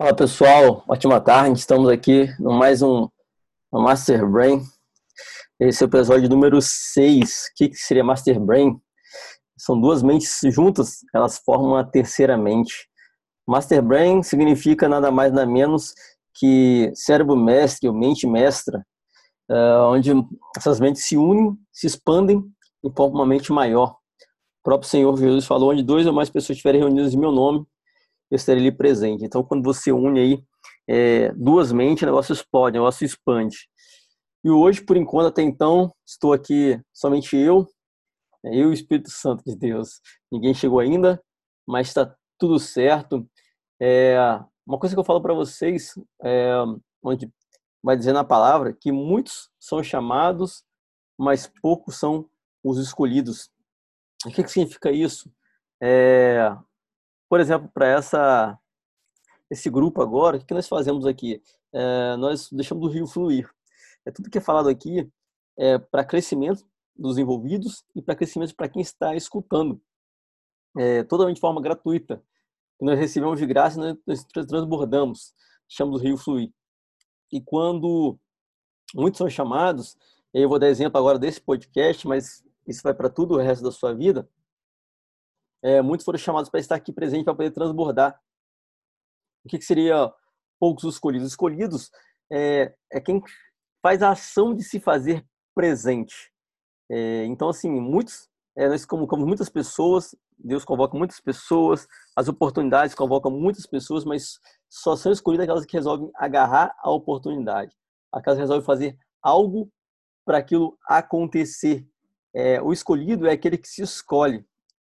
Fala pessoal, ótima tarde. Estamos aqui no mais um, Master Brain. Esse é o episódio número 6. O que seria Master Brain? São duas mentes juntas, elas formam a terceira mente. Master Brain significa nada mais nada menos que cérebro mestre ou mente mestra, uh, onde essas mentes se unem, se expandem e formam uma mente maior. O próprio Senhor Jesus falou: onde dois ou mais pessoas estiverem reunidas em meu nome, eu estarei ali presente. Então, quando você une aí é, duas mentes, o negócio explode, o negócio expande. E hoje, por enquanto, até então, estou aqui somente eu, eu e o Espírito Santo de Deus. Ninguém chegou ainda, mas está tudo certo. É, uma coisa que eu falo para vocês, é, onde vai dizer na palavra, que muitos são chamados, mas poucos são os escolhidos. O que, que significa isso? É, por exemplo, para essa esse grupo agora, o que nós fazemos aqui? É, nós deixamos o rio fluir. É tudo que é falado aqui é para crescimento dos envolvidos e para crescimento para quem está escutando. É, totalmente de forma gratuita. nós recebemos de graça, nós, nós transbordamos, chamamos o rio fluir. E quando muitos são chamados, eu vou dar exemplo agora desse podcast, mas isso vai para tudo o resto da sua vida é, muitos foram chamados para estar aqui presente para poder transbordar. O que, que seria poucos escolhidos? Escolhidos é, é, quem faz a ação de se fazer presente. É, então, assim, muitos, é, nós como muitas pessoas, Deus convoca muitas pessoas, as oportunidades convocam muitas pessoas, mas só são escolhidas aquelas que resolvem agarrar a oportunidade, aquelas que resolvem fazer algo para aquilo acontecer. É, o escolhido é aquele que se escolhe.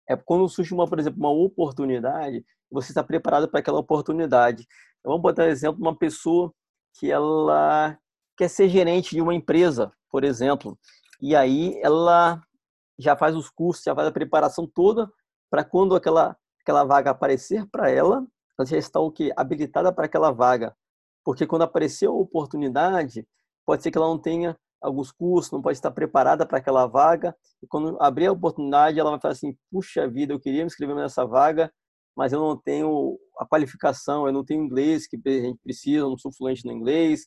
É quando surge uma, por exemplo, uma oportunidade, você está preparado para aquela oportunidade. Então, vamos botar um exemplo uma pessoa que ela quer ser gerente de uma empresa, por exemplo, e aí ela já faz os cursos, já faz a preparação toda para quando aquela aquela vaga aparecer para ela, ela já está o que habilitada para aquela vaga. Porque quando aparecer a oportunidade, pode ser que ela não tenha alguns cursos, não pode estar preparada para aquela vaga. E quando abrir a oportunidade, ela vai falar assim: puxa vida, eu queria me inscrever nessa vaga, mas eu não tenho a qualificação, eu não tenho inglês que a gente precisa, eu não sou fluente no inglês,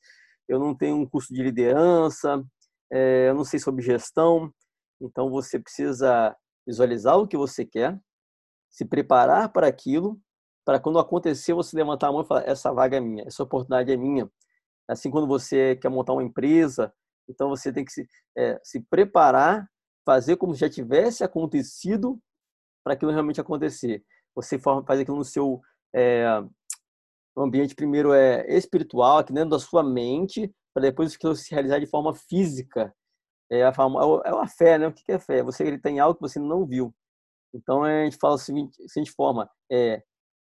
eu não tenho um curso de liderança, é, eu não sei sobre gestão. Então você precisa visualizar o que você quer, se preparar para aquilo, para quando acontecer você levantar a mão e falar: essa vaga é minha, essa oportunidade é minha. Assim, quando você quer montar uma empresa, então você tem que se, é, se preparar, fazer como já tivesse acontecido para aquilo realmente acontecer. Você faz aquilo no seu é, ambiente primeiro é espiritual, aqui dentro da sua mente, para depois aquilo se realizar de forma física. É a, é a fé, né? O que é fé? Você acreditar em algo que você não viu. Então a gente fala da seguinte forma: é,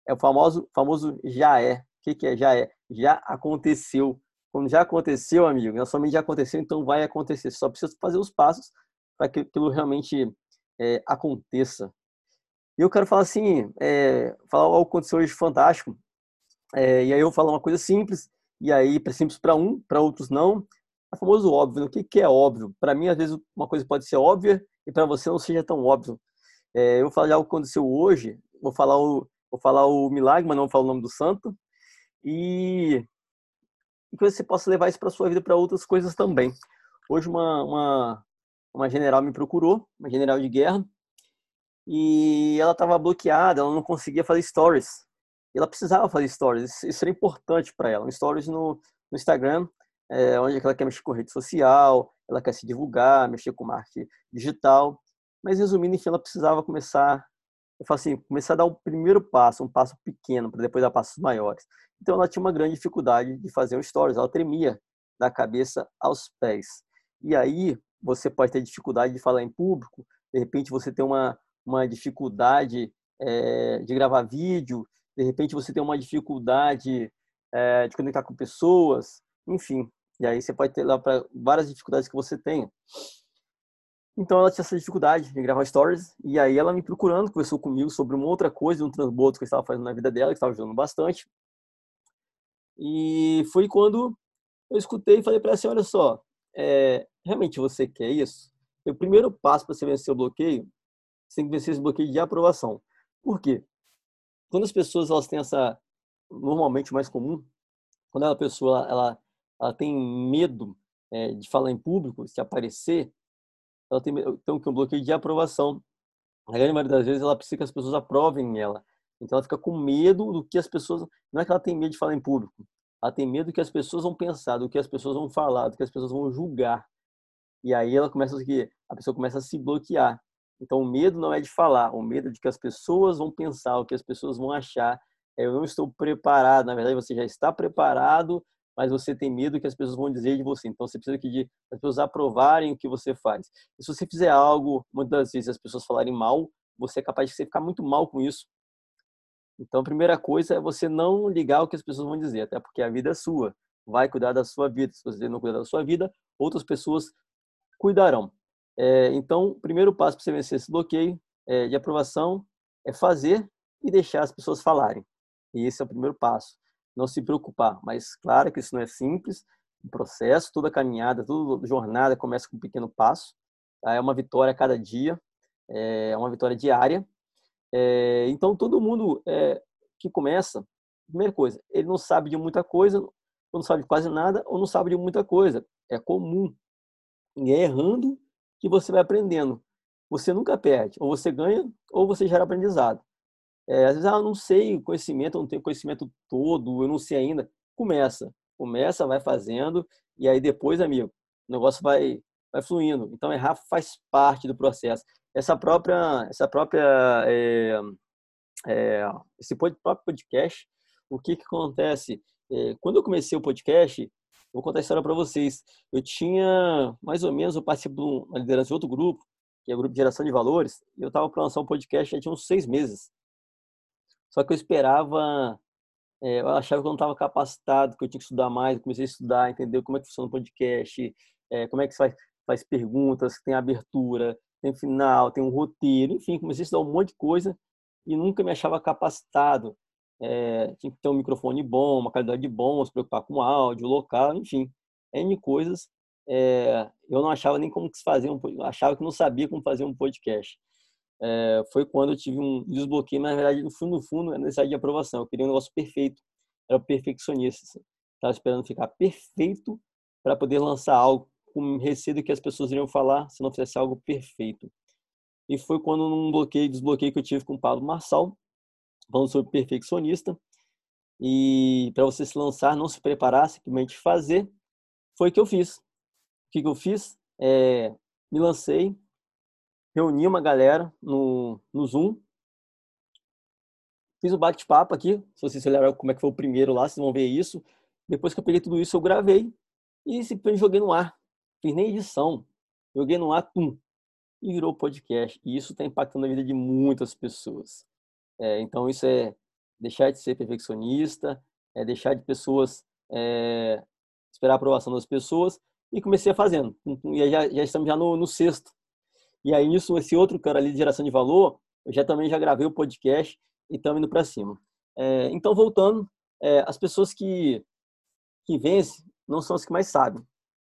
é o famoso, famoso já é. O que, que é já é? Já aconteceu. Quando já aconteceu, amigo, na sua mente já aconteceu, então vai acontecer. Só precisa fazer os passos para que aquilo realmente é, aconteça. E eu quero falar assim, é, falar algo que aconteceu hoje fantástico. É, e aí eu falar uma coisa simples, e aí simples para um, para outros não. É famoso óbvio. Né? O que, que é óbvio? Para mim, às vezes, uma coisa pode ser óbvia e para você não seja tão óbvio. É, eu vou falar algo que aconteceu hoje, vou falar o, vou falar o milagre, mas não vou falar o nome do santo. E e que você possa levar isso para sua vida para outras coisas também. Hoje uma, uma, uma general me procurou, uma general de guerra, e ela estava bloqueada, ela não conseguia fazer stories. Ela precisava fazer stories, isso era importante para ela. Um stories no, no Instagram, é, onde ela quer mexer com rede social, ela quer se divulgar, mexer com marketing digital. Mas resumindo, enfim, ela precisava começar eu falo assim, começar a dar o primeiro passo, um passo pequeno, para depois dar passos maiores. Então ela tinha uma grande dificuldade de fazer um stories, ela tremia da cabeça aos pés. E aí você pode ter dificuldade de falar em público, de repente você tem uma, uma dificuldade é, de gravar vídeo, de repente você tem uma dificuldade é, de conectar com pessoas, enfim. E aí você pode ter lá para várias dificuldades que você tem. Então ela tinha essa dificuldade de gravar stories e aí ela me procurando, conversou comigo sobre uma outra coisa, um transbordo que eu estava fazendo na vida dela, que estava ajudando bastante. E foi quando eu escutei e falei para ela assim, olha só, é, realmente você quer isso? O primeiro passo para você vencer o bloqueio, você tem que vencer esse bloqueio de aprovação. Por quê? Quando as pessoas elas têm essa normalmente mais comum, quando a pessoa ela, ela tem medo é, de falar em público, se aparecer, ela tem, tem um bloqueio de aprovação. Na grande maioria das vezes, ela precisa que as pessoas aprovem ela. Então, ela fica com medo do que as pessoas. Não é que ela tem medo de falar em público, ela tem medo do que as pessoas vão pensar, do que as pessoas vão falar, do que as pessoas vão julgar. E aí ela começa a pessoa começa a se bloquear. Então, o medo não é de falar, o medo é de que as pessoas vão pensar, o que as pessoas vão achar. É, eu não estou preparado. Na verdade, você já está preparado, mas você tem medo que as pessoas vão dizer de você. Então, você precisa que de, as pessoas aprovarem o que você faz. E se você fizer algo, muitas das vezes as pessoas falarem mal, você é capaz de ficar muito mal com isso. Então, a primeira coisa é você não ligar o que as pessoas vão dizer, até porque a vida é sua. Vai cuidar da sua vida. Se você não cuidar da sua vida, outras pessoas cuidarão. É, então, o primeiro passo para você vencer esse bloqueio é, de aprovação é fazer e deixar as pessoas falarem. E esse é o primeiro passo. Não se preocupar. Mas, claro que isso não é simples. O processo, toda caminhada, toda jornada começa com um pequeno passo. Tá? É uma vitória a cada dia. É uma vitória diária. É, então, todo mundo é, que começa, primeira coisa, ele não sabe de muita coisa, ou não sabe de quase nada, ou não sabe de muita coisa. É comum. E é errando que você vai aprendendo. Você nunca perde. Ou você ganha, ou você gera aprendizado. É, às vezes, ah, eu não sei conhecimento, eu não tenho conhecimento todo, eu não sei ainda. Começa. Começa, vai fazendo, e aí depois, amigo, o negócio vai, vai fluindo. Então, errar faz parte do processo essa própria, essa própria é, é, esse próprio podcast, o que que acontece? É, quando eu comecei o podcast, vou contar a história para vocês. Eu tinha mais ou menos, eu participei de uma liderança de outro grupo, que é o grupo de geração de valores, e eu estava para lançar um podcast já tinha uns seis meses. Só que eu esperava, é, eu achava que eu não estava capacitado, que eu tinha que estudar mais, eu comecei a estudar, entender como é que funciona o podcast, como é que faz, faz perguntas, tem abertura, tem final, tem um roteiro, enfim, comecei a estudar um monte de coisa e nunca me achava capacitado. É, tinha que ter um microfone bom, uma qualidade bom, se preocupar com o áudio, local, enfim, N coisas. É, eu não achava nem como se fazer um achava que não sabia como fazer um podcast. É, foi quando eu tive um desbloqueio, mas na verdade, no fundo, no fundo, era necessidade de aprovação. Eu queria um negócio perfeito, era perfeccionista. Estava esperando ficar perfeito para poder lançar algo com receio do que as pessoas iriam falar se não fizesse algo perfeito. E foi quando num bloqueio, desbloqueio que eu tive com o Pablo Marçal, falando sobre perfeccionista. E para você se lançar, não se preparar, simplesmente fazer, foi o que eu fiz. O que, que eu fiz? É, me lancei, reuni uma galera no, no Zoom, fiz o um bate-papo aqui, se vocês lembram como é que foi o primeiro lá, vocês vão ver isso. Depois que eu peguei tudo isso, eu gravei e simplesmente joguei no ar fiz nem edição, joguei no atum e virou podcast. E isso está impactando a vida de muitas pessoas. É, então, isso é deixar de ser perfeccionista, é deixar de pessoas é, esperar a aprovação das pessoas e comecei a fazendo. E já, já estamos já no, no, sexto. E aí, nisso, esse outro cara ali de geração de valor, eu já também já gravei o podcast e estamos indo para cima. É, então, voltando, é, as pessoas que, que vencem não são as que mais sabem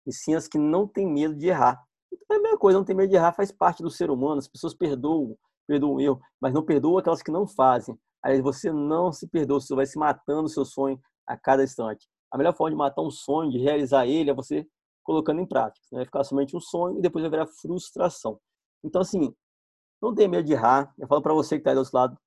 e sim as que não têm medo de errar. Então é a mesma coisa, não tem medo de errar, faz parte do ser humano, as pessoas perdoam, perdoam erro, mas não perdoam aquelas que não fazem. Aí você não se perdoa, você vai se matando o seu sonho a cada instante. A melhor forma de matar um sonho, de realizar ele, é você colocando em prática. Não vai ficar somente um sonho e depois vai virar frustração. Então, assim, não tenha medo de errar. Eu falo para você que está aí do outro lado,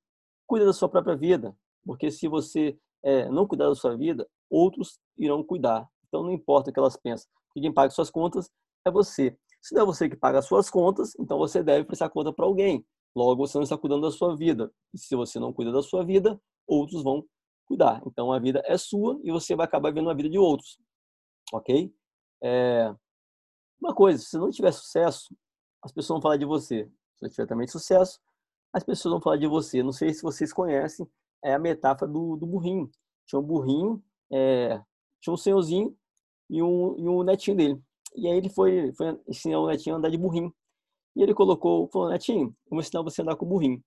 cuida da sua própria vida. Porque se você é, não cuidar da sua vida, outros irão cuidar. Então, não importa o que elas pensam que quem paga suas contas é você. Se não é você que paga as suas contas, então você deve prestar conta para alguém. Logo, você não está cuidando da sua vida. E se você não cuida da sua vida, outros vão cuidar. Então, a vida é sua e você vai acabar vendo a vida de outros. Ok? É... Uma coisa, se não tiver sucesso, as pessoas vão falar de você. Se você tiver também sucesso, as pessoas vão falar de você. Não sei se vocês conhecem, é a metáfora do, do burrinho. Tinha um burrinho, é... tinha um senhorzinho e um, e um netinho dele. E aí ele foi, foi ensinar o netinho a andar de burrinho. E ele colocou, falou, netinho, vou ensinar você a andar com o burrinho.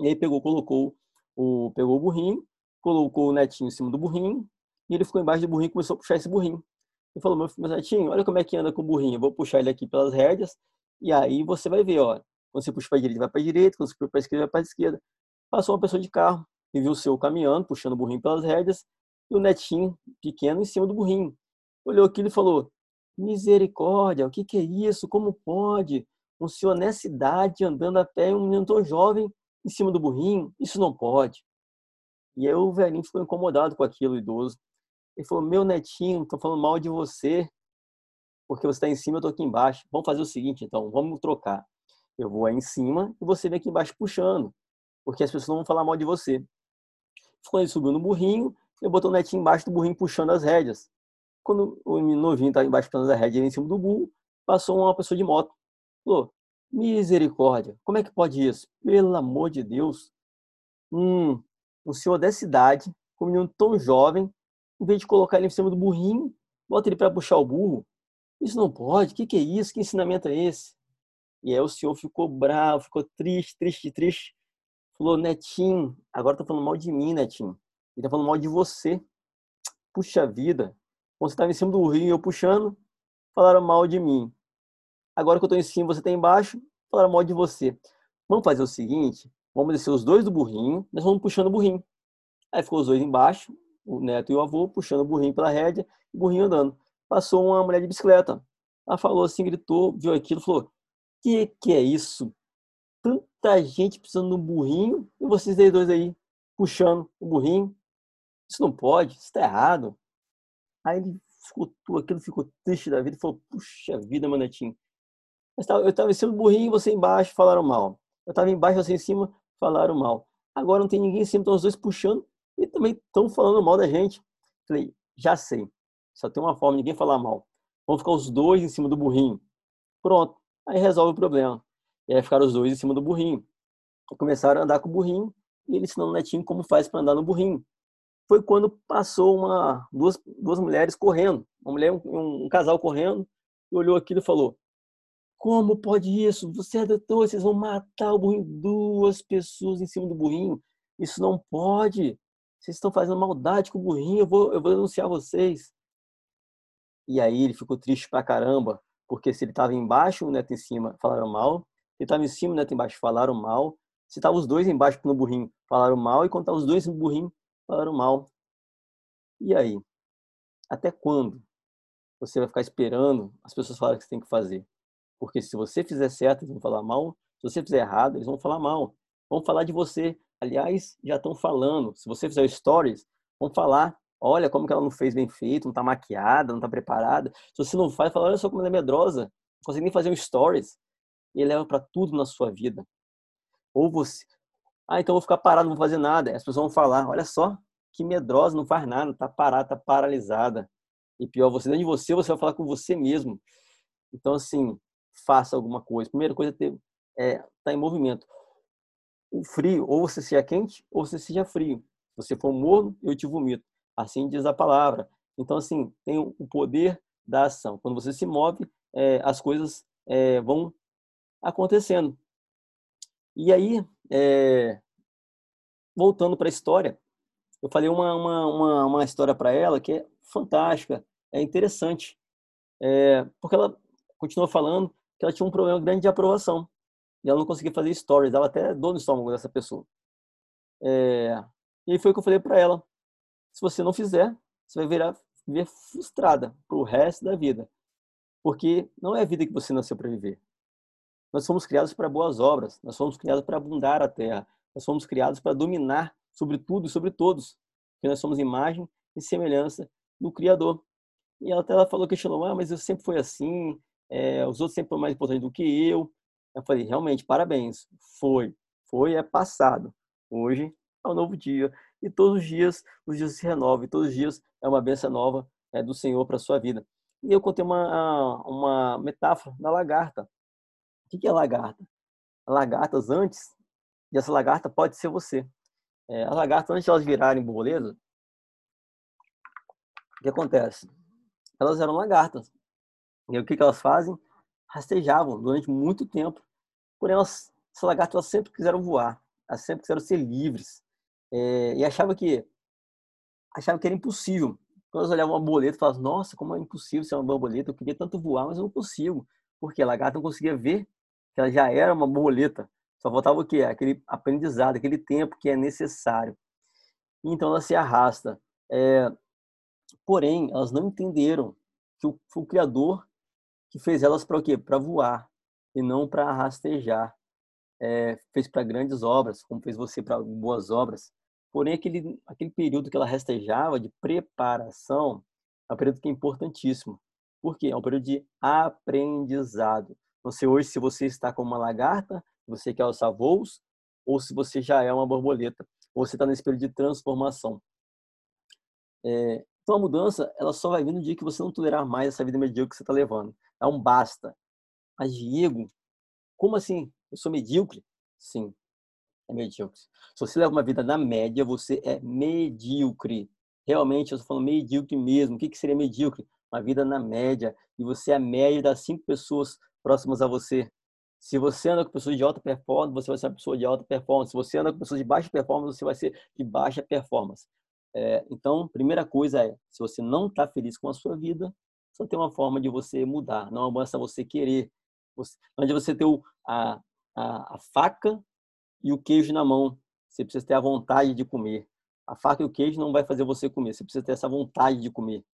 E aí pegou, colocou o, pegou o burrinho, colocou o netinho em cima do burrinho, e ele ficou embaixo do burrinho e começou a puxar esse burrinho. Ele falou, meu, meu netinho, olha como é que anda com o burrinho. Eu vou puxar ele aqui pelas rédeas, e aí você vai ver, ó. Quando você puxa para a direita, vai para a direita, quando você puxa para a esquerda, vai para a esquerda. Passou uma pessoa de carro, e viu o seu caminhando, puxando o burrinho pelas rédeas, e o netinho pequeno em cima do burrinho. Olhou aquilo e falou: Misericórdia, o que, que é isso? Como pode? Um senhor nessa idade andando a pé e um menino tão jovem em cima do burrinho? Isso não pode. E aí o velhinho ficou incomodado com aquilo, idoso. Ele falou: Meu netinho, estão falando mal de você, porque você está em cima, eu estou aqui embaixo. Vamos fazer o seguinte, então, vamos trocar. Eu vou aí em cima e você vem aqui embaixo puxando, porque as pessoas não vão falar mal de você. Quando ele subiu no burrinho, ele botou o netinho embaixo do burrinho puxando as rédeas. Quando o novinho estava embaixo puxando as rédeas em cima do burro, passou uma pessoa de moto. Falou, misericórdia, como é que pode isso? Pelo amor de Deus. Hum, um senhor dessa idade, um menino tão jovem, em vez de colocar ele em cima do burrinho, bota ele para puxar o burro. Isso não pode, o que, que é isso? Que ensinamento é esse? E aí o senhor ficou bravo, ficou triste, triste, triste. Falou, Netinho, agora tá falando mal de mim, Netinho. Ele tá falando mal de você. Puxa vida. Quando você tava em cima do rio e eu puxando, falaram mal de mim. Agora que eu tô em cima, você tá embaixo, falaram mal de você. Vamos fazer o seguinte, vamos descer os dois do burrinho, nós vamos puxando o burrinho. Aí ficou os dois embaixo, o neto e o avô, puxando o burrinho pela rédea, o burrinho andando. Passou uma mulher de bicicleta. Ela falou assim, gritou, viu aquilo, falou: "Que que é isso? tanta gente precisando de um burrinho e vocês dois aí puxando o burrinho. Isso não pode, isso está errado. Aí ele escutou aquilo, ficou triste da vida falou: Puxa vida, manetinho. Eu estava em cima do burrinho você embaixo falaram mal. Eu estava embaixo, você em cima falaram mal. Agora não tem ninguém em cima, estão os dois puxando e também estão falando mal da gente. Falei: Já sei, só tem uma forma, ninguém falar mal. Vamos ficar os dois em cima do burrinho. Pronto, aí resolve o problema. E aí ficaram os dois em cima do burrinho. Começaram a andar com o burrinho e ele ensinando o netinho como faz para andar no burrinho. Foi quando passou uma duas, duas mulheres correndo, uma mulher um, um casal correndo, e olhou aquilo e falou: Como pode isso? Você é doutor, vocês vão matar o burrinho, duas pessoas em cima do burrinho. Isso não pode. Vocês estão fazendo maldade com o burrinho, eu vou, eu vou denunciar vocês. E aí ele ficou triste pra caramba, porque se ele estava embaixo, o neto em cima falaram mal, ele estava em cima, né, embaixo, falaram mal. Se estavam os dois embaixo no burrinho, falaram mal. E quando estavam os dois no burrinho, falaram mal. E aí? Até quando você vai ficar esperando as pessoas falarem o que você tem que fazer? Porque se você fizer certo, eles vão falar mal. Se você fizer errado, eles vão falar mal. Vão falar de você. Aliás, já estão falando. Se você fizer stories, vão falar. Olha como que ela não fez bem feito, não está maquiada, não está preparada. Se você não faz, fala, olha só como ela é medrosa. Não consegue nem fazer um stories e leva para tudo na sua vida. Ou você, ah, então vou ficar parado, não vou fazer nada. As pessoas vão falar, olha só, que medrosa, não faz nada, tá parada, tá paralisada. E pior, você dentro de você, você vai falar com você mesmo. Então, assim, faça alguma coisa. Primeira coisa é ter, é, tá em movimento. O frio, ou você seja quente, ou você seja frio. Se você for morno, eu te vomito. Assim diz a palavra. Então, assim, tem o poder da ação. Quando você se move, é, as coisas é, vão acontecendo. E aí, é, voltando para a história, eu falei uma, uma, uma, uma história para ela que é fantástica, é interessante, é, porque ela continuou falando que ela tinha um problema grande de aprovação e ela não conseguia fazer stories, dava até dor no estômago dessa pessoa. É, e foi o que eu falei para ela: se você não fizer, você vai virar viver frustrada pro resto da vida, porque não é a vida que você nasceu para viver. Nós fomos criados para boas obras, nós fomos criados para abundar a terra, nós fomos criados para dominar sobre tudo e sobre todos, porque nós somos imagem e semelhança do Criador. E ela até ela falou, questionou, ah, mas eu sempre fui assim, é, os outros sempre foram mais importantes do que eu. Eu falei, realmente, parabéns, foi, foi, é passado. Hoje é um novo dia. E todos os dias, os dias se renovam, e todos os dias é uma benção nova é, do Senhor para a sua vida. E eu contei uma, uma metáfora da lagarta. O que é lagarta? Lagartas antes, e essa lagarta pode ser você. É, as lagartas, antes de elas virarem borboletas, o que acontece? Elas eram lagartas. E o que, que elas fazem? Rastejavam durante muito tempo. Porém, elas, essas lagartas elas sempre quiseram voar. Elas sempre quiseram ser livres. É, e achavam que, achavam que era impossível. Quando elas olhavam uma borboleta, falavam, nossa, como é impossível ser uma borboleta. Eu queria tanto voar, mas eu não consigo. Porque a lagarta não conseguia ver que ela já era uma borboleta. Só faltava o quê? Aquele aprendizado, aquele tempo que é necessário. então ela se arrasta. É, porém, elas não entenderam que o, o Criador que fez elas para o quê? Para voar e não para rastejar. É, fez para grandes obras, como fez você para boas obras. Porém, aquele, aquele período que ela rastejava de preparação é um período que é importantíssimo. Por quê? É um período de aprendizado. Sei hoje se você está como uma lagarta, você quer alçar voos, ou se você já é uma borboleta, ou você está nesse período de transformação. É, então a mudança, ela só vai vir no dia que você não tolerar mais essa vida medíocre que você está levando. É um basta. Mas Diego, como assim? Eu sou medíocre? Sim, é medíocre. Se você leva uma vida na média, você é medíocre. Realmente, eu estou falando medíocre mesmo. O que, que seria medíocre? Uma vida na média. E você é a média das cinco pessoas próximas a você. Se você anda com pessoas de alta performance, você vai ser uma pessoa de alta performance. Se você anda com pessoas de baixa performance, você vai ser de baixa performance. É, então, primeira coisa é, se você não está feliz com a sua vida, só tem uma forma de você mudar. Não basta você querer. Você, onde você ter o, a, a, a faca e o queijo na mão. Você precisa ter a vontade de comer. A faca e o queijo não vai fazer você comer. Você precisa ter essa vontade de comer.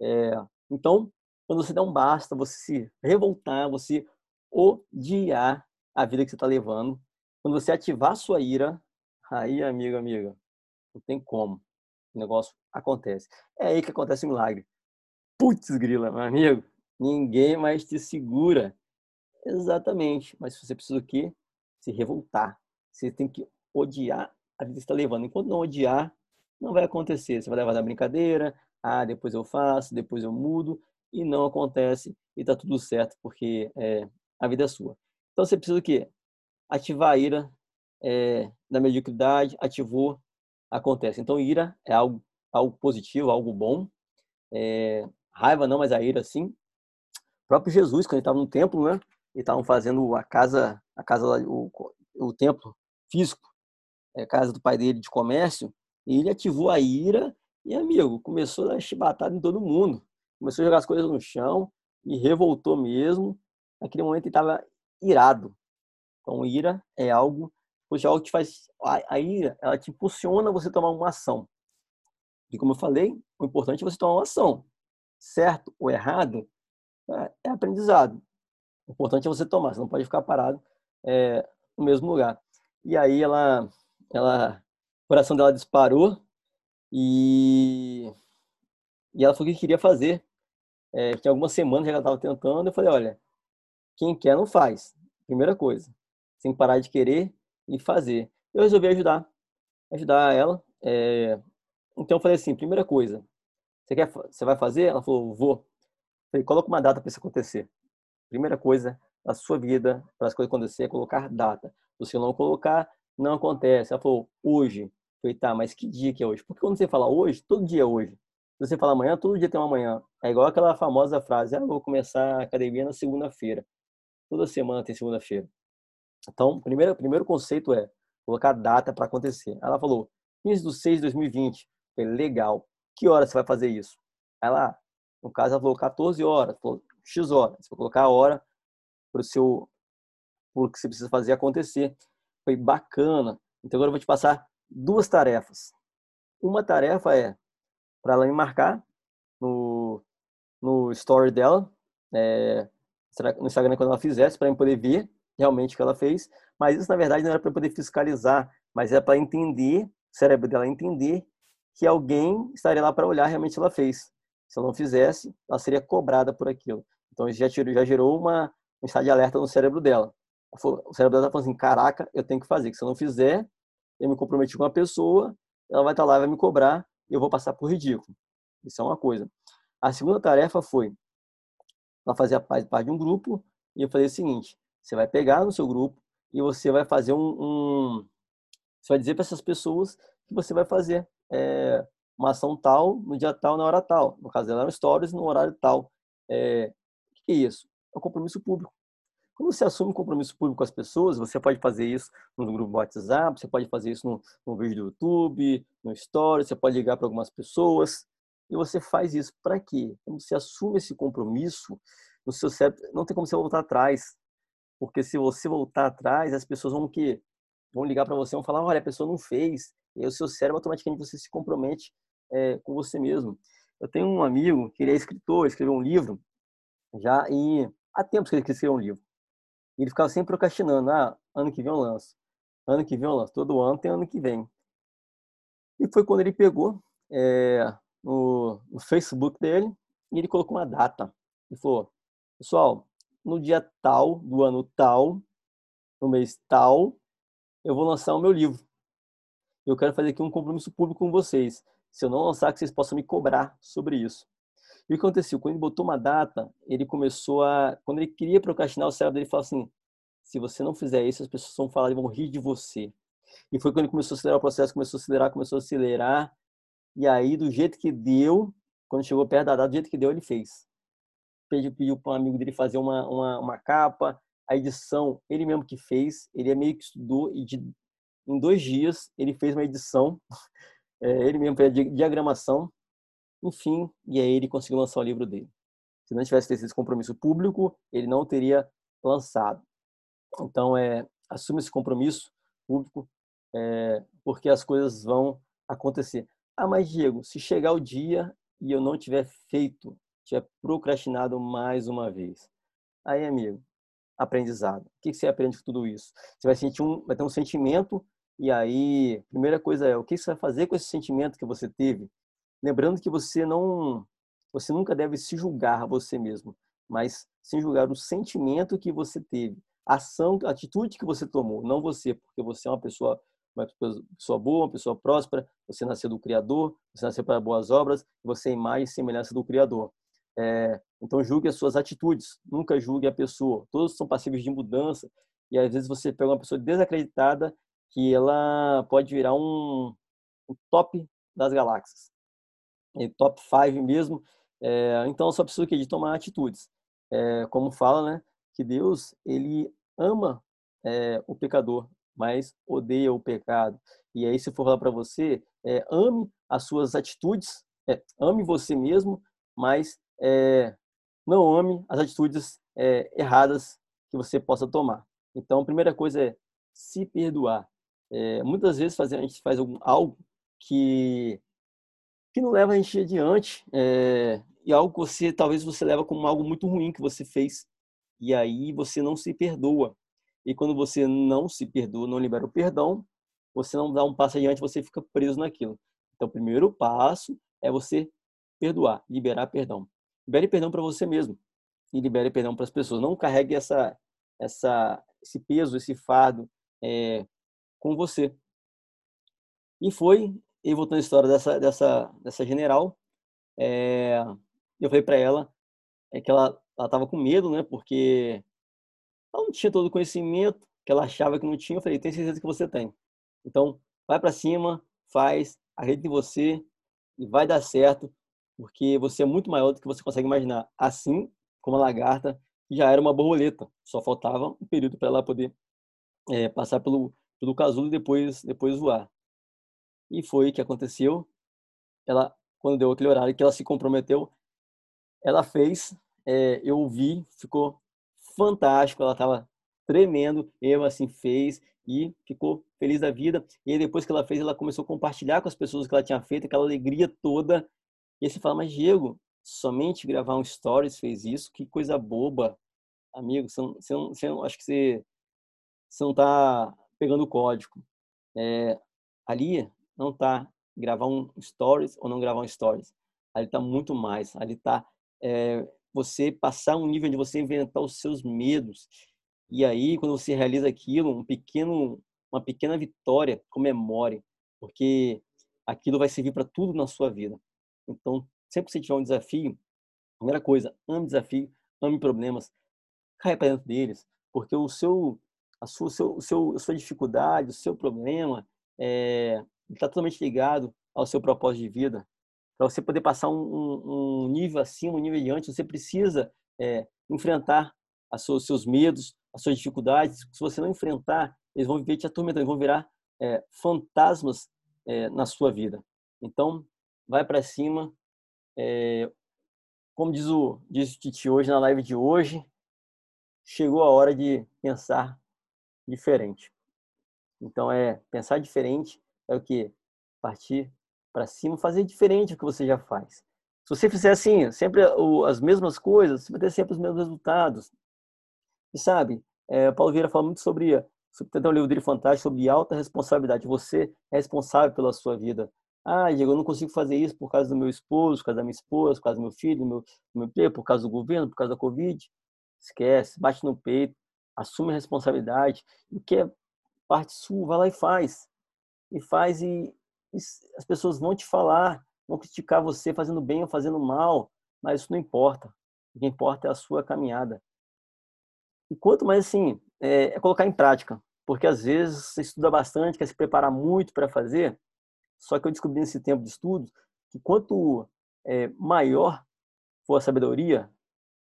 É, então, quando você dá um basta, você se revoltar, você odiar a vida que você está levando. Quando você ativar sua ira, aí, amigo, amiga, não tem como. O negócio acontece. É aí que acontece o milagre. Putz, grila, meu amigo, ninguém mais te segura. Exatamente. Mas você precisa o quê? Se revoltar. Você tem que odiar a vida que está levando. Enquanto não odiar, não vai acontecer. Você vai levar na brincadeira, ah, depois eu faço, depois eu mudo, e não acontece, e tá tudo certo, porque é, a vida é sua. Então você precisa o quê? Ativar a ira é, da mediocridade, ativou, acontece. Então ira é algo, algo positivo, algo bom. É, raiva não, mas a ira sim. O próprio Jesus, quando ele estava no templo, né? E estavam fazendo a casa, a casa, o, o templo físico, é, casa do pai dele de comércio, e ele ativou a ira e, amigo, começou a chibatar em todo mundo. Começou a jogar as coisas no chão e revoltou mesmo naquele momento ele estava irado. Então, ira é algo, pois é algo que faz. A, a ira, ela te impulsiona a você tomar uma ação. E como eu falei, o importante é você tomar uma ação. Certo ou errado é, é aprendizado. O importante é você tomar, você não pode ficar parado é, no mesmo lugar. E aí ela, ela, o coração dela disparou e, e ela falou o que queria fazer. É, tinha algumas semanas que ela estava tentando. Eu falei, olha, quem quer não faz. Primeira coisa. Sem parar de querer e fazer. Eu resolvi ajudar. Ajudar ela. É... Então eu falei assim, primeira coisa. Você, quer, você vai fazer? Ela falou, vou. falei, coloca uma data para isso acontecer. Primeira coisa na sua vida, para as coisas acontecer, é colocar data. Se você não colocar, não acontece. Ela falou, hoje. Eu falei, tá, mas que dia que é hoje? Porque quando você fala hoje, todo dia é hoje. Se você fala amanhã, todo dia tem uma manhã. É igual aquela famosa frase, ah, vou começar a academia na segunda-feira. Toda semana tem segunda-feira. Então, o primeiro, primeiro conceito é colocar data para acontecer. Ela falou, 15 de 6 de 2020. Falei, legal. Que hora você vai fazer isso? Ela, no caso, ela falou 14 horas. Falou, X horas. Você vai colocar a hora para o seu o que você precisa fazer acontecer. Foi bacana. Então agora eu vou te passar duas tarefas. Uma tarefa é para ela me marcar no, no story dela, é, no Instagram quando ela fizesse, para eu poder ver realmente o que ela fez. Mas isso, na verdade, não era para poder fiscalizar, mas era para entender, o cérebro dela entender que alguém estaria lá para olhar realmente o que ela fez. Se ela não fizesse, ela seria cobrada por aquilo. Então, já, tirou, já gerou uma, um estado de alerta no cérebro dela. O cérebro dela está falando assim, caraca, eu tenho que fazer, que se eu não fizer, eu me comprometi com uma pessoa, ela vai estar tá lá e vai me cobrar, eu vou passar por ridículo. Isso é uma coisa. A segunda tarefa foi ela fazia parte de um grupo e eu falei o seguinte: você vai pegar no seu grupo e você vai fazer um, um você vai dizer para essas pessoas que você vai fazer é, uma ação tal no dia tal na hora tal. No caso dela, no stories no horário tal. É, o que é isso? É um compromisso público. Quando você assume um compromisso público com as pessoas, você pode fazer isso no grupo WhatsApp, você pode fazer isso no, no vídeo do YouTube, no Stories, você pode ligar para algumas pessoas. E você faz isso para quê? Quando você assume esse compromisso, no seu cérebro não tem como você voltar atrás. Porque se você voltar atrás, as pessoas vão que vão ligar para você, vão falar: "Olha, a pessoa não fez". E aí o seu cérebro automaticamente você se compromete é, com você mesmo. Eu tenho um amigo que ele é escritor, escreveu um livro já e há tempos que ele escreveu um livro. Ele ficava sempre procrastinando, ah, ano que vem eu lanço, ano que vem eu lanço, todo ano tem ano que vem. E foi quando ele pegou é, no, no Facebook dele e ele colocou uma data. Ele falou, pessoal, no dia tal, do ano tal, no mês tal, eu vou lançar o meu livro. Eu quero fazer aqui um compromisso público com vocês. Se eu não lançar, que vocês possam me cobrar sobre isso. E o que aconteceu? Quando ele botou uma data, ele começou a. Quando ele queria procrastinar, o cérebro dele falou assim: se você não fizer isso, as pessoas vão falar e vão rir de você. E foi quando ele começou a acelerar o processo, começou a acelerar, começou a acelerar. E aí, do jeito que deu, quando chegou perto da data, do jeito que deu, ele fez. Pediu, pediu para um amigo dele fazer uma, uma, uma capa, a edição, ele mesmo que fez, ele é meio que estudou e de, em dois dias ele fez uma edição, é, ele mesmo fez a diagramação, enfim, e aí ele conseguiu lançar o livro dele. Se não tivesse esse compromisso público, ele não teria lançado. Então, é, assume esse compromisso público, é, porque as coisas vão acontecer. Ah, mas Diego, se chegar o dia e eu não tiver feito, tiver procrastinado mais uma vez, aí, amigo, aprendizado. O que você aprende com tudo isso? Você vai sentir um, vai ter um sentimento e aí, primeira coisa é o que você vai fazer com esse sentimento que você teve. Lembrando que você não, você nunca deve se julgar você mesmo, mas se julgar o sentimento que você teve, a ação, a atitude que você tomou, não você, porque você é uma pessoa uma pessoa boa, uma pessoa próspera, você nasceu do Criador, você nasceu para boas obras, você é imagem e semelhança do Criador. É, então julgue as suas atitudes, nunca julgue a pessoa. Todos são passíveis de mudança e às vezes você pega uma pessoa desacreditada que ela pode virar um, um top das galáxias, e top 5 mesmo. É, então eu sou a pessoa que de tomar atitudes. É, como fala, né, que Deus ele ama é, o pecador, mas odeia o pecado. E aí se for falar para você, é, ame as suas atitudes, é, ame você mesmo, mas é, não ame as atitudes é, erradas que você possa tomar. Então, a primeira coisa é se perdoar. É, muitas vezes a gente faz algo que que não leva a gente adiante é, e algo que você talvez você leva como algo muito ruim que você fez e aí você não se perdoa e quando você não se perdoa não libera o perdão você não dá um passo adiante você fica preso naquilo então o primeiro passo é você perdoar liberar perdão libere perdão para você mesmo e libere perdão para as pessoas. Não carregue essa, essa, esse peso, esse fardo é, com você. E foi, e voltando à história dessa, dessa, dessa general, é, eu falei para ela é que ela estava com medo, né? Porque ela não tinha todo o conhecimento que ela achava que não tinha. Eu falei, tem certeza que você tem. Então, vai para cima, faz, acredita em você e vai dar certo porque você é muito maior do que você consegue imaginar. Assim como a lagarta, já era uma borboleta, só faltava um período para ela poder é, passar pelo, pelo casulo e depois, depois voar. E foi que aconteceu. Ela, quando deu aquele horário que ela se comprometeu, ela fez, é, eu vi, ficou fantástico, ela estava tremendo, eu assim fez e ficou feliz da vida. E depois que ela fez, ela começou a compartilhar com as pessoas que ela tinha feito, aquela alegria toda e aí você fala, mas Diego, somente gravar um stories fez isso? Que coisa boba. Amigo, você não, você não, você acho que você, você não está pegando o código. É, ali não está gravar um stories ou não gravar um stories. Ali está muito mais. Ali está é, você passar um nível de você inventar os seus medos. E aí, quando você realiza aquilo, um pequeno, uma pequena vitória, comemore, porque aquilo vai servir para tudo na sua vida. Então, sempre que você tiver um desafio, primeira coisa, ame desafio, ame problemas, caia para dentro deles, porque o seu, a sua, seu, seu, a sua dificuldade, o seu problema, é, está totalmente ligado ao seu propósito de vida. Para você poder passar um, um, nível acima, um nível adiante, você precisa é, enfrentar os seus medos, as suas dificuldades. Se você não enfrentar, eles vão viver te atormentando, eles vão virar é, fantasmas é, na sua vida. Então, vai para cima. É, como diz o, diz o Titi hoje na live de hoje, chegou a hora de pensar diferente. Então, é pensar diferente é o que? partir para cima, fazer diferente do que você já faz. Se você fizer assim, sempre as mesmas coisas, você vai ter sempre os mesmos resultados. E sabe, é, Paulo Vieira fala muito sobre, sobre tem um livro dele fantástico sobre alta responsabilidade. Você é responsável pela sua vida. Ah, Diego, eu não consigo fazer isso por causa do meu esposo, por causa da minha esposa, por causa do meu filho, do meu, do meu emprego, por causa do governo, por causa da Covid. Esquece, bate no peito, assume a responsabilidade. O que é parte sua, vai lá e faz. E faz e, as pessoas vão te falar, vão criticar você fazendo bem ou fazendo mal, mas isso não importa. O que importa é a sua caminhada. E quanto mais assim, é, é colocar em prática. Porque às vezes você estuda bastante, quer se preparar muito para fazer, só que eu descobri nesse tempo de estudo que quanto é, maior for a sabedoria,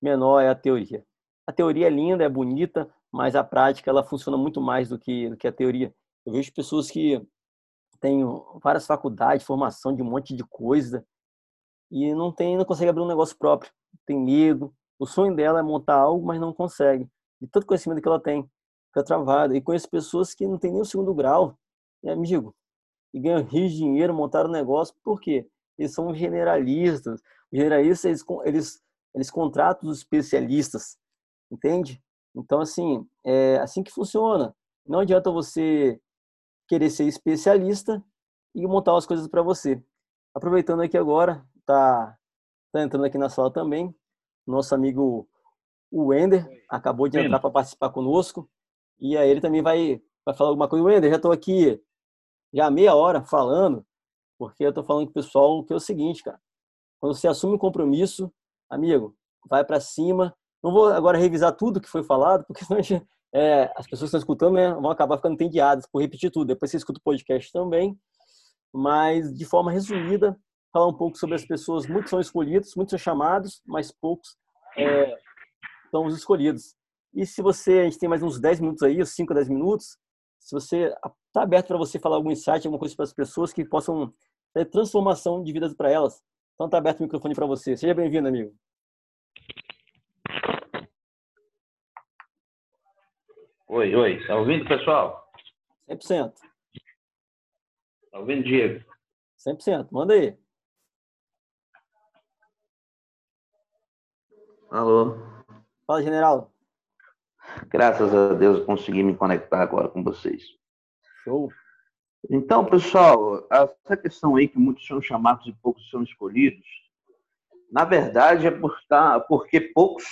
menor é a teoria. A teoria é linda, é bonita, mas a prática ela funciona muito mais do que, do que a teoria. Eu vejo pessoas que têm várias faculdades, formação de um monte de coisa e não tem, não consegue abrir um negócio próprio. Tem medo. O sonho dela é montar algo, mas não consegue. De todo conhecimento que ela tem, fica travada. E conheço pessoas que não têm nem o segundo grau. E, amigo, e ganham rios de dinheiro, montaram um negócio, por quê? Eles são generalistas. Generalistas, eles, eles, eles contratam os especialistas, entende? Então, assim, é assim que funciona. Não adianta você querer ser especialista e montar as coisas para você. Aproveitando aqui agora, tá, tá entrando aqui na sala também, nosso amigo o Wender acabou de entrar para participar conosco e aí ele também vai, vai falar alguma coisa. Wender, já estou aqui já meia hora falando, porque eu estou falando com o pessoal que é o seguinte, cara. Quando você assume um compromisso, amigo, vai para cima. Não vou agora revisar tudo que foi falado, porque senão gente, é, as pessoas que estão escutando né, vão acabar ficando entediadas por repetir tudo. Depois você escuta o podcast também. Mas, de forma resumida, falar um pouco sobre as pessoas. Muitos são escolhidos, muitos são chamados, mas poucos é, são os escolhidos. E se você, a gente tem mais uns 10 minutos aí, uns 5 a 10 minutos, se você está aberto para você falar algum insight, alguma coisa para as pessoas que possam ter transformação de vidas para elas. Então está aberto o microfone para você. Seja bem-vindo, amigo. Oi, oi. Está ouvindo, pessoal? 100%. Está ouvindo, Diego? 100%. Manda aí. Alô? Fala, general. Graças a Deus eu consegui me conectar agora com vocês. Show. Então, pessoal, essa questão aí que muitos são chamados e poucos são escolhidos, na verdade é por tá, porque poucos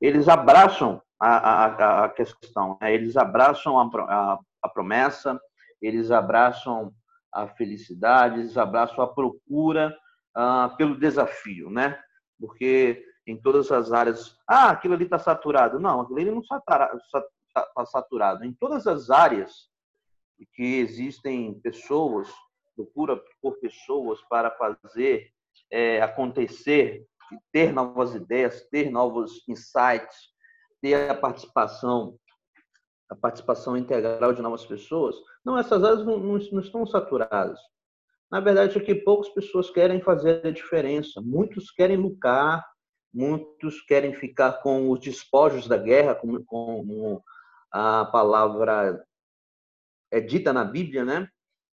eles abraçam a, a, a questão, né? eles abraçam a, a, a promessa, eles abraçam a felicidade, eles abraçam a procura uh, pelo desafio, né? Porque em todas as áreas. Ah, aquilo ali está saturado. Não, aquilo ali não está tá saturado. Em todas as áreas que existem pessoas, procura por pessoas para fazer é, acontecer, ter novas ideias, ter novos insights, ter a participação, a participação integral de novas pessoas. Não, essas áreas não, não, não estão saturadas. Na verdade, é que poucas pessoas querem fazer a diferença. Muitos querem lucrar, Muitos querem ficar com os despojos da guerra, como, como a palavra é dita na Bíblia, né?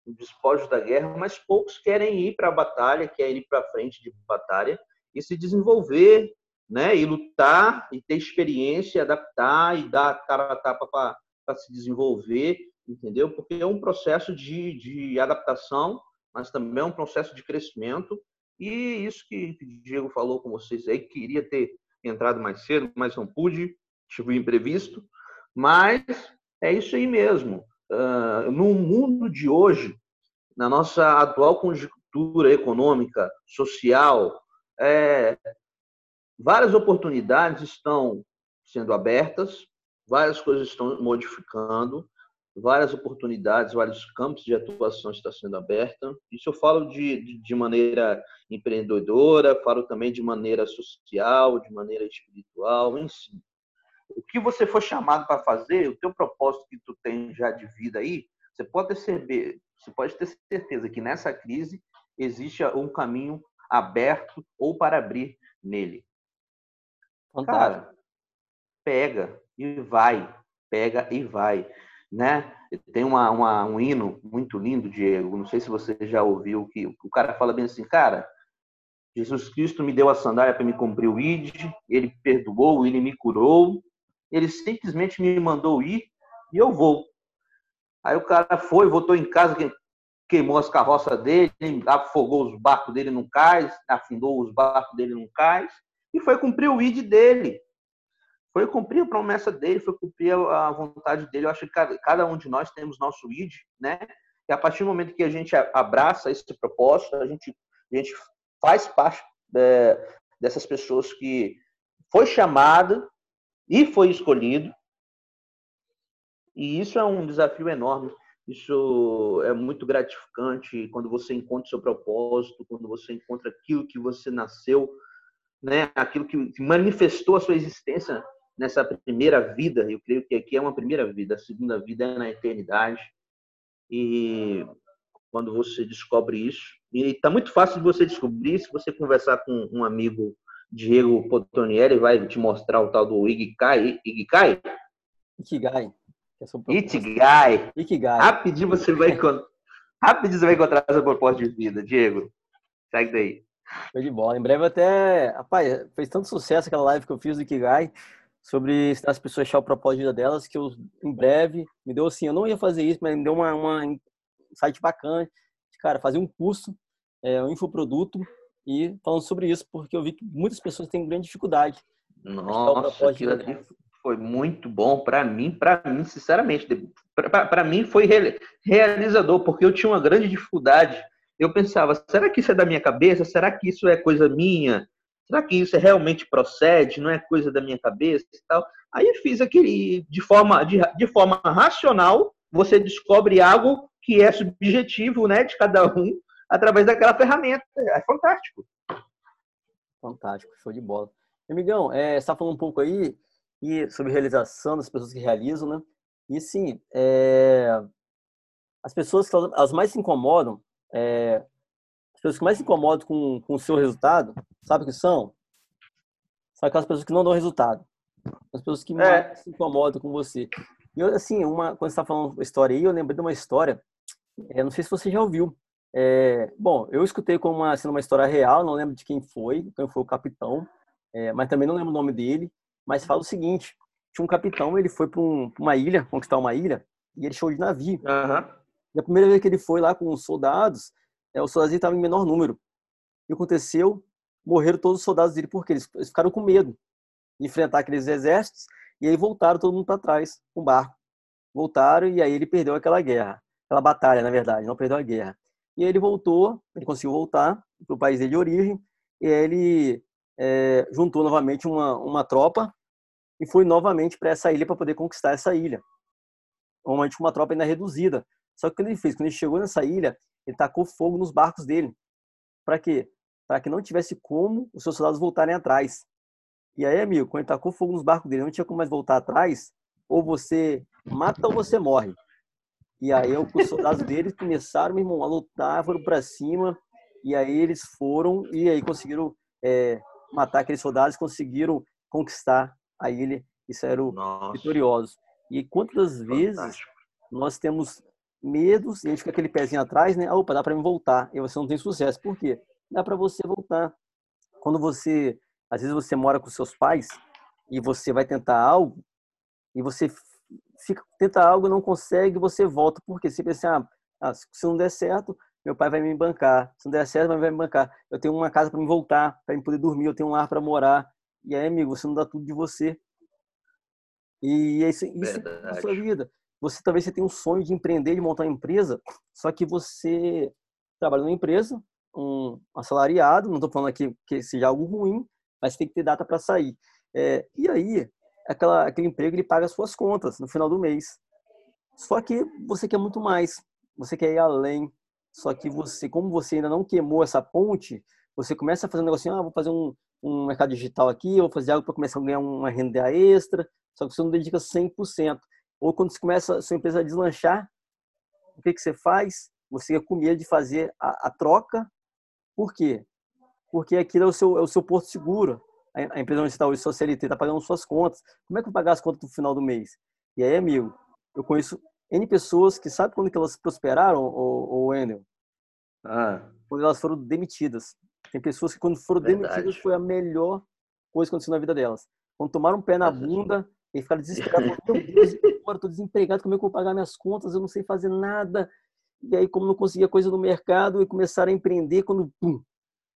Os despojos da guerra, mas poucos querem ir para a batalha, querem ir para a frente de batalha e se desenvolver, né? E lutar e ter experiência, adaptar e dar cara a tapa para se desenvolver, entendeu? Porque é um processo de, de adaptação, mas também é um processo de crescimento e isso que o Diego falou com vocês aí, queria ter entrado mais cedo, mas não pude, tive um imprevisto. Mas é isso aí mesmo. Uh, no mundo de hoje, na nossa atual conjuntura econômica, social, é, várias oportunidades estão sendo abertas, várias coisas estão modificando, várias oportunidades, vários campos de atuação está sendo aberta. Isso eu falo de, de, maneira empreendedora, falo também de maneira social, de maneira espiritual, enfim. O que você for chamado para fazer, o teu propósito que tu tem já de vida aí, você pode ter, você pode ter certeza que nessa crise existe um caminho aberto ou para abrir nele. Fantástico. Cara, pega e vai, pega e vai. né? Tem uma, uma, um hino muito lindo, Diego. Não sei se você já ouviu que o cara fala bem assim, cara. Jesus Cristo me deu a sandália para me cumprir o id, ele perdoou, ele me curou, ele simplesmente me mandou ir e eu vou. Aí o cara foi, voltou em casa, queimou as carroças dele, afogou os barcos dele num cais, afundou os barcos dele num cais e foi cumprir o id dele. Foi cumprir a promessa dele, foi cumprir a vontade dele. Eu acho que cada um de nós temos nosso id, né? E a partir do momento que a gente abraça esse propósito, a gente, a gente faz parte é, dessas pessoas que foi chamada e foi escolhido. E isso é um desafio enorme. Isso é muito gratificante quando você encontra o seu propósito, quando você encontra aquilo que você nasceu, né? aquilo que manifestou a sua existência nessa primeira vida. Eu creio que aqui é uma primeira vida, a segunda vida é na eternidade. E quando você descobre isso, e está muito fácil de você descobrir se você conversar com um amigo Diego Potonieri, vai te mostrar o tal do Ikigai. Ikigai? Ikigai. Ikigai. Ikigai. Rapidinho você vai encontrar. Rapidinho você vai encontrar essa proposta de vida, Diego. Segue daí. Foi de bola. Em breve até. Rapaz, fez tanto sucesso aquela live que eu fiz do Ikigai sobre as pessoas achar o propósito de vida delas, que eu, em breve, me deu assim, eu não ia fazer isso, mas me deu uma, uma um site bacana, de, cara, fazer um curso, é, um infoproduto, e falando sobre isso, porque eu vi que muitas pessoas têm grande dificuldade. Nossa, aquilo ali foi muito bom para mim, para mim, sinceramente. Para mim foi realizador, porque eu tinha uma grande dificuldade. Eu pensava, será que isso é da minha cabeça? Será que isso é coisa minha? Será que isso realmente procede? Não é coisa da minha cabeça e tal? Aí eu fiz aquele de forma de, de forma racional. Você descobre algo que é subjetivo, né, de cada um através daquela ferramenta. É fantástico. Fantástico, show de bola. Amigão, é, você está falando um pouco aí e sobre realização das pessoas que realizam, né? E sim, é, as pessoas que elas mais se incomodam, é, as pessoas que mais se incomodam com, com o seu resultado, sabe o que são? São aquelas pessoas que não dão resultado. As pessoas que é. mais se incomodam com você. E eu, assim, uma, quando você está falando uma história aí, eu lembrei de uma história, é, não sei se você já ouviu. É, bom, eu escutei como uma, sendo uma história real, não lembro de quem foi, quem foi o capitão, é, mas também não lembro o nome dele mas fala o seguinte: tinha um capitão, ele foi para um, uma ilha, conquistar uma ilha, e ele show de navio. Uhum. E a primeira vez que ele foi lá com os soldados, é, os soldados estavam em menor número. E aconteceu, morreram todos os soldados dele, porque eles, eles ficaram com medo de enfrentar aqueles exércitos, e aí voltaram todo mundo para trás, com barco. Voltaram, e aí ele perdeu aquela guerra, aquela batalha, na verdade, não perdeu a guerra. E aí ele voltou, ele conseguiu voltar para o país dele de origem, e aí ele é, juntou novamente uma, uma tropa e foi novamente para essa ilha para poder conquistar essa ilha. Normalmente uma tropa ainda reduzida. Só que o que ele fez? Quando ele chegou nessa ilha, ele tacou fogo nos barcos dele. Para quê? Para que não tivesse como os seus soldados voltarem atrás. E aí, amigo, quando ele tacou fogo nos barcos dele, não tinha como mais voltar atrás, ou você mata ou você morre. E aí os soldados dele começaram, meu irmão, a lutar, foram para cima, e aí eles foram e aí conseguiram é, matar aqueles soldados, conseguiram conquistar a ilha e saíram Nossa. vitoriosos. E quantas vezes nós temos medos e a gente fica aquele pezinho atrás, né? Opa, dá para me voltar. E você não tem sucesso. Por quê? Dá para você voltar. Quando você, às vezes você mora com seus pais e você vai tentar algo e você fica, tenta algo, não consegue, você volta. Porque você pensa, ah, se não der certo, meu pai vai me bancar. Se não der certo, vai me bancar. Eu tenho uma casa para me voltar, para me poder dormir, eu tenho um lar para morar. E aí, amigo, você não dá tudo de você. E é isso, isso é a sua vida. Você talvez você tenha um sonho de empreender, de montar uma empresa, só que você trabalha numa empresa, um assalariado, não estou falando aqui que seja algo ruim, mas tem que ter data para sair. É, e aí, aquela, aquele emprego ele paga as suas contas no final do mês. Só que você quer muito mais, você quer ir além, só que você, como você ainda não queimou essa ponte, você começa a fazer um negocinho, ah, vou fazer um, um mercado digital aqui, vou fazer algo para começar a ganhar uma renda extra, só que você não dedica 100%. Ou quando você começa a sua empresa a deslanchar, o que, que você faz? Você fica com medo de fazer a, a troca. Por quê? Porque aquilo é o seu, é o seu porto seguro. A, a empresa onde você está hoje, sua CLT, está pagando suas contas. Como é que eu vou pagar as contas no final do mês? E aí, amigo, eu conheço N pessoas que sabe quando que elas prosperaram, o, o Wendel? Ah. Quando elas foram demitidas. Tem pessoas que quando foram Verdade. demitidas foi a melhor coisa que aconteceu na vida delas. Quando tomaram um pé na bunda e ficaram desesperados, meu Deus, agora estou desempregado, como é que eu vou pagar minhas contas? Eu não sei fazer nada. E aí, como não conseguia coisa no mercado, e começaram a empreender, quando pum, o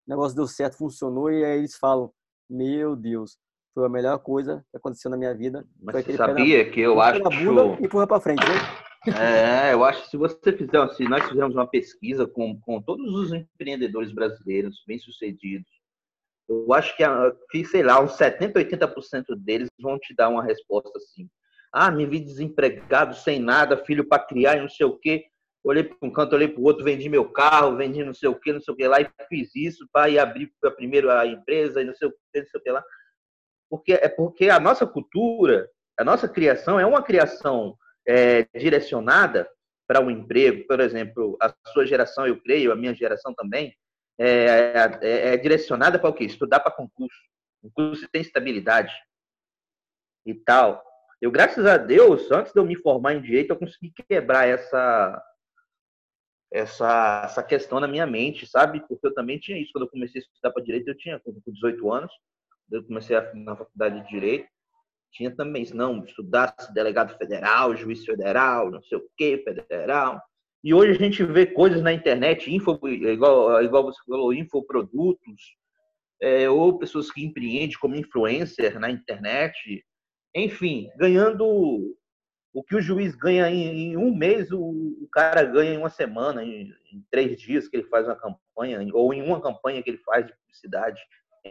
negócio deu certo, funcionou, e aí eles falam, meu Deus, foi a melhor coisa que aconteceu na minha vida. Mas você sabia na... que eu acho... que e empurra para frente, né? É, eu acho que se você fizer assim, nós fizemos uma pesquisa com, com todos os empreendedores brasileiros bem-sucedidos, eu acho que, que, sei lá, uns 70, 80% deles vão te dar uma resposta assim. Ah, me vi desempregado, sem nada, filho para criar e não sei o quê. Olhei para um canto, olhei para o outro, vendi meu carro, vendi não sei o quê, não sei o que lá, e fiz isso para ir abrir primeiro a empresa e não sei o que, não sei o que lá. Porque, é porque a nossa cultura, a nossa criação é uma criação é, direcionada para o um emprego, por exemplo, a sua geração, eu creio, a minha geração também, é, é, é direcionada para o quê? Estudar para concurso. Concurso tem estabilidade e tal. Eu, graças a Deus, antes de eu me formar em direito, eu consegui quebrar essa, essa, essa questão na minha mente, sabe? Porque eu também tinha isso. Quando eu comecei a estudar para direito, eu tinha com 18 anos. Eu comecei a, na faculdade de direito tinha também isso, não, estudasse delegado federal, juiz federal, não sei o que, federal. E hoje a gente vê coisas na internet, info, igual, igual você falou, infoprodutos, é, ou pessoas que empreendem como influencer na internet, enfim, ganhando o que o juiz ganha em, em um mês, o, o, cara ganha em uma semana, em, em, três dias que ele faz uma campanha, ou em uma campanha que ele faz de publicidade.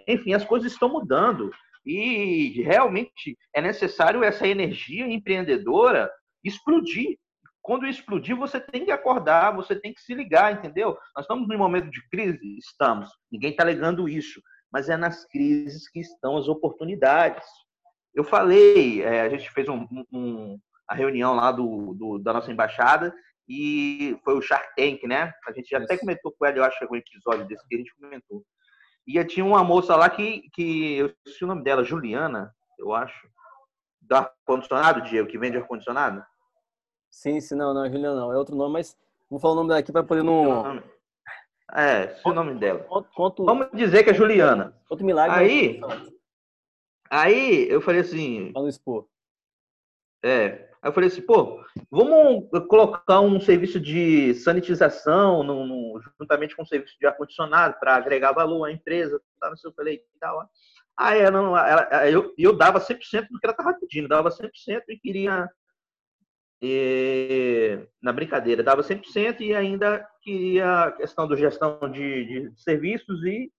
Enfim, as coisas estão mudando. E realmente é necessário essa energia empreendedora explodir. Quando explodir, você tem que acordar, você tem que se ligar, entendeu? Nós estamos num momento de crise? Estamos. Ninguém está alegando isso. Mas é nas crises que estão as oportunidades. Eu falei, é, a gente fez um, um, a reunião lá do, do, da nossa embaixada e foi o Shark Tank, né? A gente já até comentou com ele, eu acho que algum episódio desse que a gente comentou. E tinha uma moça lá que, que eu esqueci o nome dela, Juliana, eu acho. Do ar-condicionado, Diego, que vende ar-condicionado? Sim, sim, não, não é Juliana, não. É outro nome, mas vamos falar o nome dela aqui para poder não. É, o nome dela. Vamos dizer que é Juliana. Outro milagre. Aí, aí eu falei assim. Para não expor. É, Aí eu falei assim, pô, vamos colocar um serviço de sanitização no, no, juntamente com um serviço de ar-condicionado para agregar valor à empresa, tá, não sei, eu falei e tal. Aí ela, ela, eu, eu dava 100% do que ela estava pedindo, dava 100% e queria, e, na brincadeira, dava 100% e ainda queria a questão da gestão de, de serviços e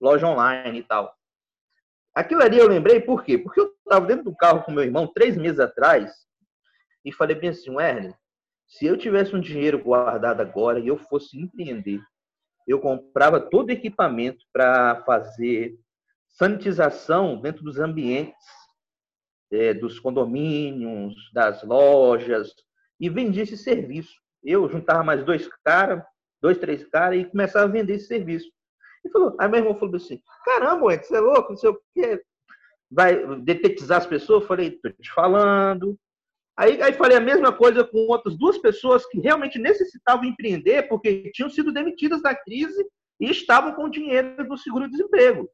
loja online e tal. Aquilo ali eu lembrei por quê? Porque eu estava dentro do carro com meu irmão três meses atrás e falei bem assim, Werner, se eu tivesse um dinheiro guardado agora e eu fosse empreender, eu comprava todo equipamento para fazer sanitização dentro dos ambientes é, dos condomínios, das lojas, e vendia esse serviço. Eu juntava mais dois caras, dois, três caras, e começava a vender esse serviço. E falou, aí meu irmão falou assim, caramba, você é louco, não sei o quê. Vai detetizar as pessoas? Eu falei, tô te falando, Aí, aí falei a mesma coisa com outras duas pessoas que realmente necessitavam empreender porque tinham sido demitidas da crise e estavam com dinheiro do seguro-desemprego.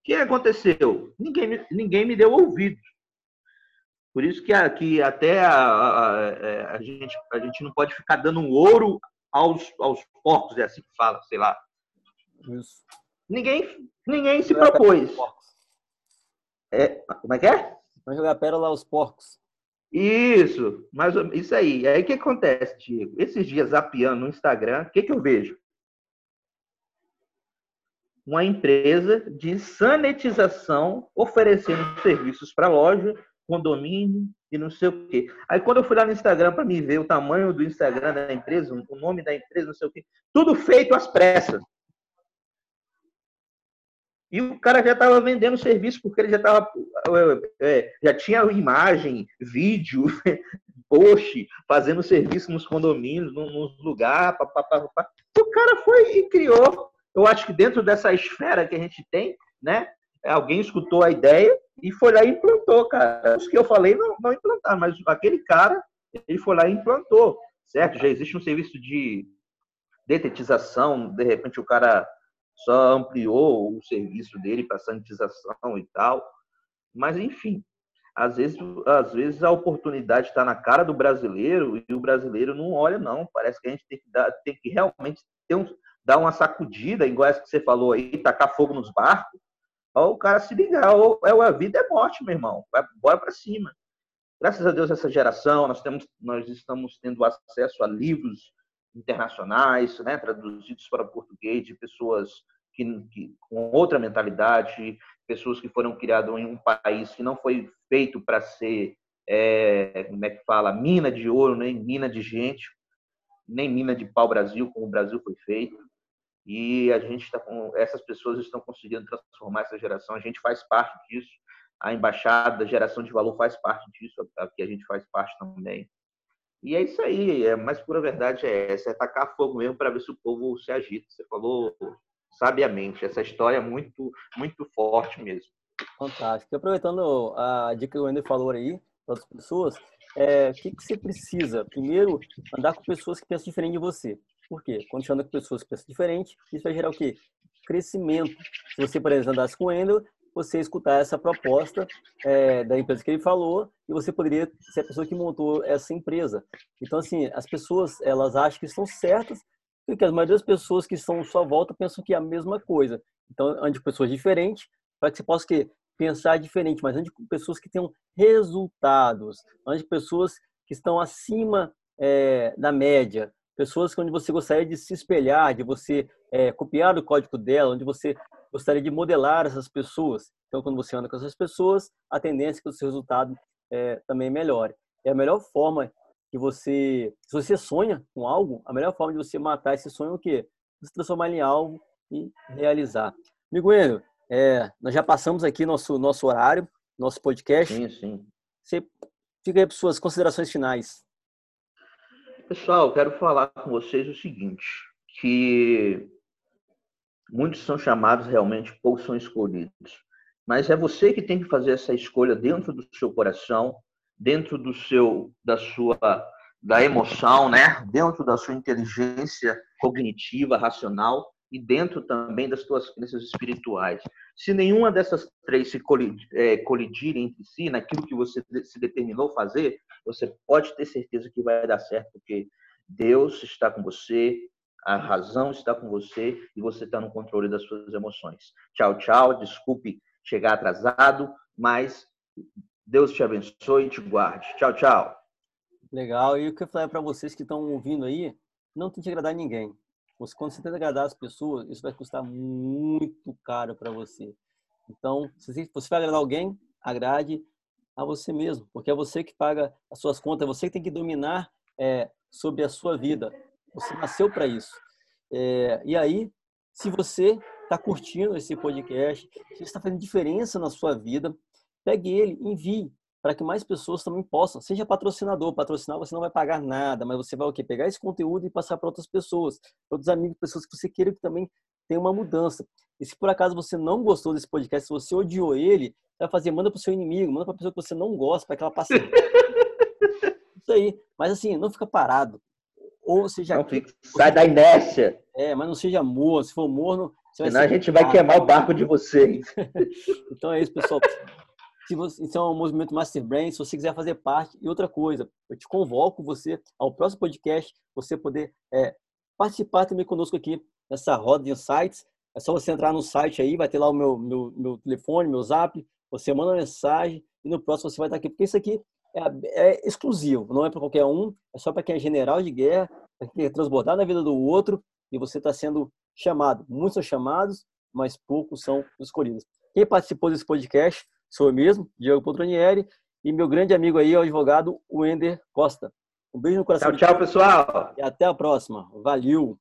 O que aconteceu? Ninguém, ninguém me deu ouvido. Por isso que, que até a, a, a, é, a, gente, a gente não pode ficar dando um ouro aos, aos porcos, é assim que fala, sei lá. Isso. Ninguém, ninguém se propôs. É, como é que é? Vai jogar pérola aos porcos. Isso, mas isso aí. Aí o que acontece, Diego? Esses dias zapeando no Instagram, o que, que eu vejo? Uma empresa de sanitização oferecendo serviços para loja, condomínio e não sei o quê. Aí quando eu fui lá no Instagram para me ver o tamanho do Instagram da empresa, o nome da empresa, não sei o quê, tudo feito às pressas. E o cara já estava vendendo serviço porque ele já estava é, já tinha imagem, vídeo, post, fazendo serviço nos condomínios, nos lugares. O cara foi e criou. Eu acho que dentro dessa esfera que a gente tem, né? Alguém escutou a ideia e foi lá e implantou, cara. Os que eu falei não, não implantaram, mas aquele cara Ele foi lá e implantou, certo? Já existe um serviço de detetização, de repente o cara só ampliou o serviço dele para sanitização e tal. Mas, enfim, às vezes, às vezes a oportunidade está na cara do brasileiro e o brasileiro não olha, não. Parece que a gente tem que, dar, tem que realmente ter um, dar uma sacudida, igual essa que você falou aí, tacar fogo nos barcos, ou o cara se ligar, ou é a vida é morte, meu irmão. Vai, bora para cima. Graças a Deus, essa geração, nós, temos, nós estamos tendo acesso a livros internacionais, né, traduzidos para português, de pessoas que, que, com outra mentalidade, pessoas que foram criadas em um país que não foi feito para ser, é, como é que fala, mina de ouro, nem mina de gente, nem mina de pau Brasil, como o Brasil foi feito. E a gente está com essas pessoas estão conseguindo transformar essa geração. A gente faz parte disso. A embaixada da geração de valor faz parte disso, que a gente faz parte também. E é isso aí, é, mas pura verdade é essa, é tacar fogo mesmo para ver se o povo se agita. Você falou sabiamente, essa história é muito, muito forte mesmo. Fantástico. Aproveitando a dica que o Ender falou aí, para as pessoas, é, o que, que você precisa? Primeiro, andar com pessoas que pensam diferente de você. Por quê? Quando você anda com pessoas que pensam diferente, isso vai gerar o quê? Crescimento. Se você, por exemplo, andasse com o Ender, você escutar essa proposta é, da empresa que ele falou e você poderia ser a pessoa que montou essa empresa. Então, assim, as pessoas, elas acham que estão certas, porque a maioria das pessoas que estão à sua volta pensam que é a mesma coisa. Então, ande com pessoas diferentes, para que você possa pensar diferente, mas ande com pessoas que tenham resultados, ande com pessoas que estão acima é, da média, pessoas onde você gostaria de se espelhar, de você é, copiar o código dela, onde você gostaria de modelar essas pessoas. Então, quando você anda com essas pessoas, a tendência é que o seu resultado é, também melhore. É a melhor forma que você, se você sonha com algo, a melhor forma de você matar esse sonho é o quê? Se transformar em algo e realizar. Enio, é, nós já passamos aqui nosso nosso horário, nosso podcast. Sim, sim. Você fica aí para suas considerações finais. Pessoal, quero falar com vocês o seguinte, que Muitos são chamados realmente, poucos são escolhidos. Mas é você que tem que fazer essa escolha dentro do seu coração, dentro do seu, da sua, da emoção, né? Dentro da sua inteligência cognitiva, racional e dentro também das suas crenças espirituais. Se nenhuma dessas três se é, colidirem entre si, naquilo que você se determinou fazer, você pode ter certeza que vai dar certo, porque Deus está com você, a razão está com você e você está no controle das suas emoções. Tchau, tchau. Desculpe chegar atrasado, mas Deus te abençoe e te guarde. Tchau, tchau. Legal. E o que eu falei para vocês que estão ouvindo aí, não tente agradar ninguém. Você, quando você tenta agradar as pessoas, isso vai custar muito caro para você. Então, se você vai agradar alguém, agrade a você mesmo, porque é você que paga as suas contas, é você que tem que dominar é, sobre a sua vida. Você nasceu para isso. É, e aí, se você está curtindo esse podcast, se está fazendo diferença na sua vida, pegue ele, envie para que mais pessoas também possam. Seja patrocinador, patrocinar você não vai pagar nada, mas você vai o quê? Pegar esse conteúdo e passar para outras pessoas, outros amigos, pessoas que você queira que também tenham uma mudança. E se por acaso você não gostou desse podcast, se você odiou ele, você vai fazer, manda para o seu inimigo, manda para a pessoa que você não gosta, para que ela passe. Isso aí. Mas assim, não fica parado ou seja. Não, fica, sai da inércia. É, mas não seja morno. Se for morno, você Senão a gente vai queimar o barco de vocês. então é isso, pessoal. Se você, é um movimento Master Brain, se você quiser fazer parte. E outra coisa, eu te convoco você ao próximo podcast, você poder é, participar também conosco aqui nessa roda de insights. É só você entrar no site aí, vai ter lá o meu, meu, meu telefone, meu zap, você manda uma mensagem e no próximo você vai estar aqui, porque isso aqui é, é exclusivo, não é para qualquer um, é só para quem é general de guerra, para quem quer transbordar na vida do outro e você está sendo chamado. Muitos são chamados, mas poucos são escolhidos. Quem participou desse podcast sou eu mesmo, Diego Poltronieri, e meu grande amigo aí, o advogado Wender Costa. Um beijo no coração. Tchau, tchau, pessoal. E até a próxima. Valeu!